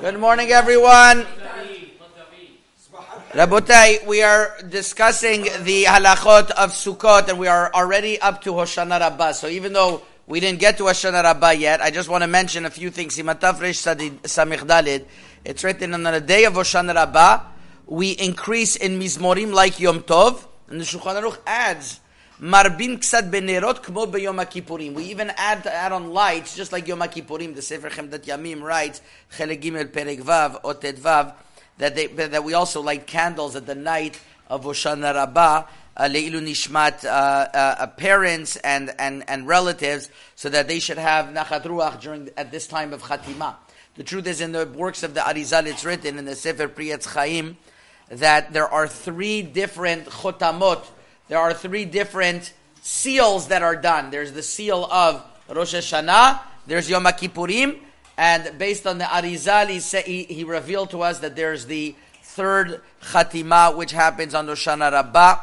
Good morning, everyone. Rabotai, we are discussing the halachot of Sukkot, and we are already up to Hoshana Rabbah. So even though we didn't get to Hoshana Rabbah yet, I just want to mention a few things. It's written on the day of Hoshana Rabbah, we increase in Mizmorim like Yom Tov, and the Shulchan Aruch adds Marbim ksad benerot kmo beyom kippurim. We even add add on lights, just like Yom Kippurim. The Sefer Chemdat Yamim writes, that they that we also light candles at the night of Hoshana Rabbah. Uh, Leilu uh, uh, parents and, and, and relatives, so that they should have Nachat Ruach during, at this time of Chatima. The truth is, in the works of the Arizal, it's written in the Sefer Pri Etz Chaim that there are three different chotamot there are three different seals that are done. There's the seal of Rosh Hashanah, there's Yom Kippurim, and based on the Arizal, he, he, revealed to us that there's the third Chatima, which happens on Hoshana Rabbah,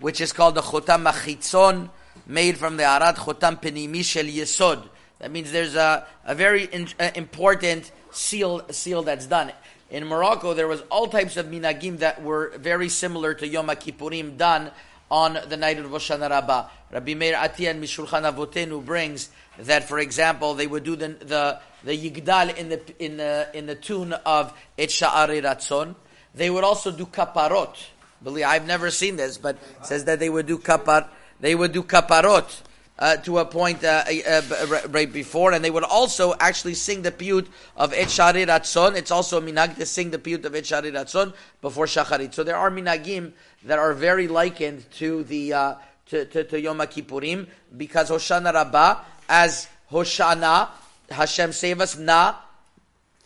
which is called the Chotam Machitzon, made from the Arad Chotam Penimi Shel Yesod. That means there's a, a very in, uh, important seal, seal that's done. In Morocco, there was all types of minagim that were very similar to Yom Kippurim done on the night of Hoshana Rabbah. Rabbi Meir Atian Mishulchan Avotenu brings that, for example, they would do the the, the Yigdal in the in the in the tune of Et Sha'ari Ratzon. They would also do kaparot. Believe I've never seen this, but says that they would do kapar. They would do kaparot. Uh, to a point uh, uh, right before, and they would also actually sing the piyut of Et Shari Ratzon. It's also minag to sing the piyut of Et Shari Ratzon before Shacharit. So there are minagim that are very likened to the uh, to, to, to Yom Kippurim because Hoshana Rabbah as Hoshana Hashem save us Na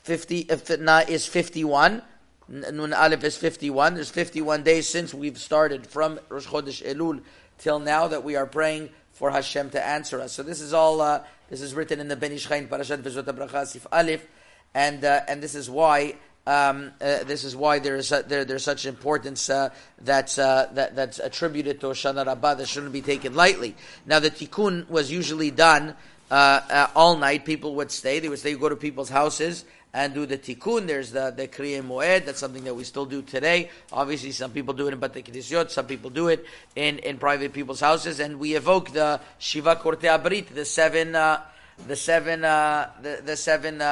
fifty if Na is fifty one. Nun Aleph is 51. There's 51 days since we've started from Rosh Chodesh Elul till now that we are praying for Hashem to answer us. So this is all, uh, this is written in the Ben Ish Parashat Vezot HaBracha Sif Aleph, and, uh, and this is why um, uh, this is why there is there, there's such importance uh, that's uh, that, that's attributed to Hoshana Rabbah that shouldn't be taken lightly. Now the tikkun was usually done uh, all night. People would stay. They would stay, go to people's houses and do the tikkun. There's the the kriya moed. That's something that we still do today. Obviously, some people do it in Bate Kiddushot. Some people do it in, in private people's houses, and we evoke the Shiva Korte Abrit, the seven uh, the seven the, the seven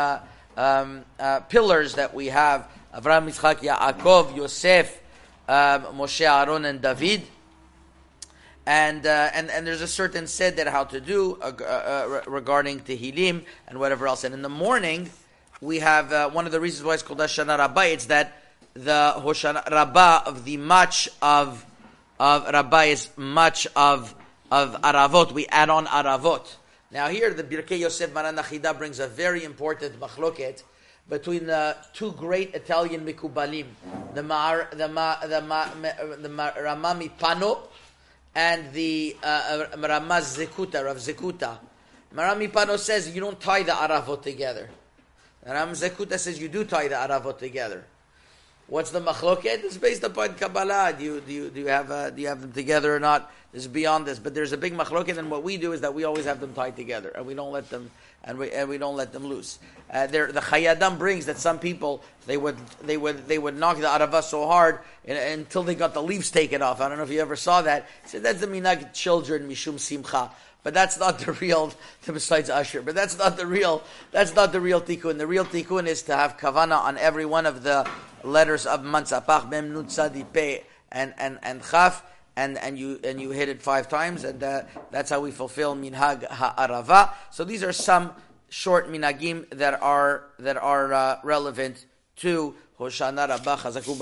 um, uh, pillars that we have Avraham, Yitzchak, Yaakov, Yosef, um, Moshe, Aaron, and David. And, uh, and and there's a certain said that how to do uh, uh, uh regarding Tehillim and whatever else. And in the morning, we have uh, one of the reasons why it's called Hoshana Rabbah. It's that the Hoshana Rabbah of the much of of Rabbah is much of of Aravot. We add on Aravot. Now here, the Birkei Yosef Maran Nachida brings a very important machloket between the two great Italian Mikubalim, the Mar, the Ma, the Ma, the Ma, Rama MiPano and the uh, Ramaz Zekuta, Rav Zekuta. Marami Pano says you don't tie the Aravot together. Ram Zekuta says you do tie the Aravot together. What's the machloket? It's based upon Kabbalah. Do you, do you, do you have uh, do you have them together or not? This is beyond this, but there's a big machloket, and what we do is that we always have them tied together, and we don't let them and we and we don't let them loose. Uh, the Chayei Adam brings that some people they would they would they would knock the arava so hard until they got the leaves taken off. I don't know if you ever saw that. Said that's the minag children mishum simcha. But that's not the real, besides Usher, but that's not the real, that's not the real tikkun. The real tikkun is to have kavana on every one of the letters of Mansapach, Mem, Nun, Pe, and, and, and Chaf, and, and you, and you hit it five times, and uh, that's how we fulfill Minhag Ha'arava. So these are some short minagim that are, that are uh, relevant to Hoshana Rabbah Chazaku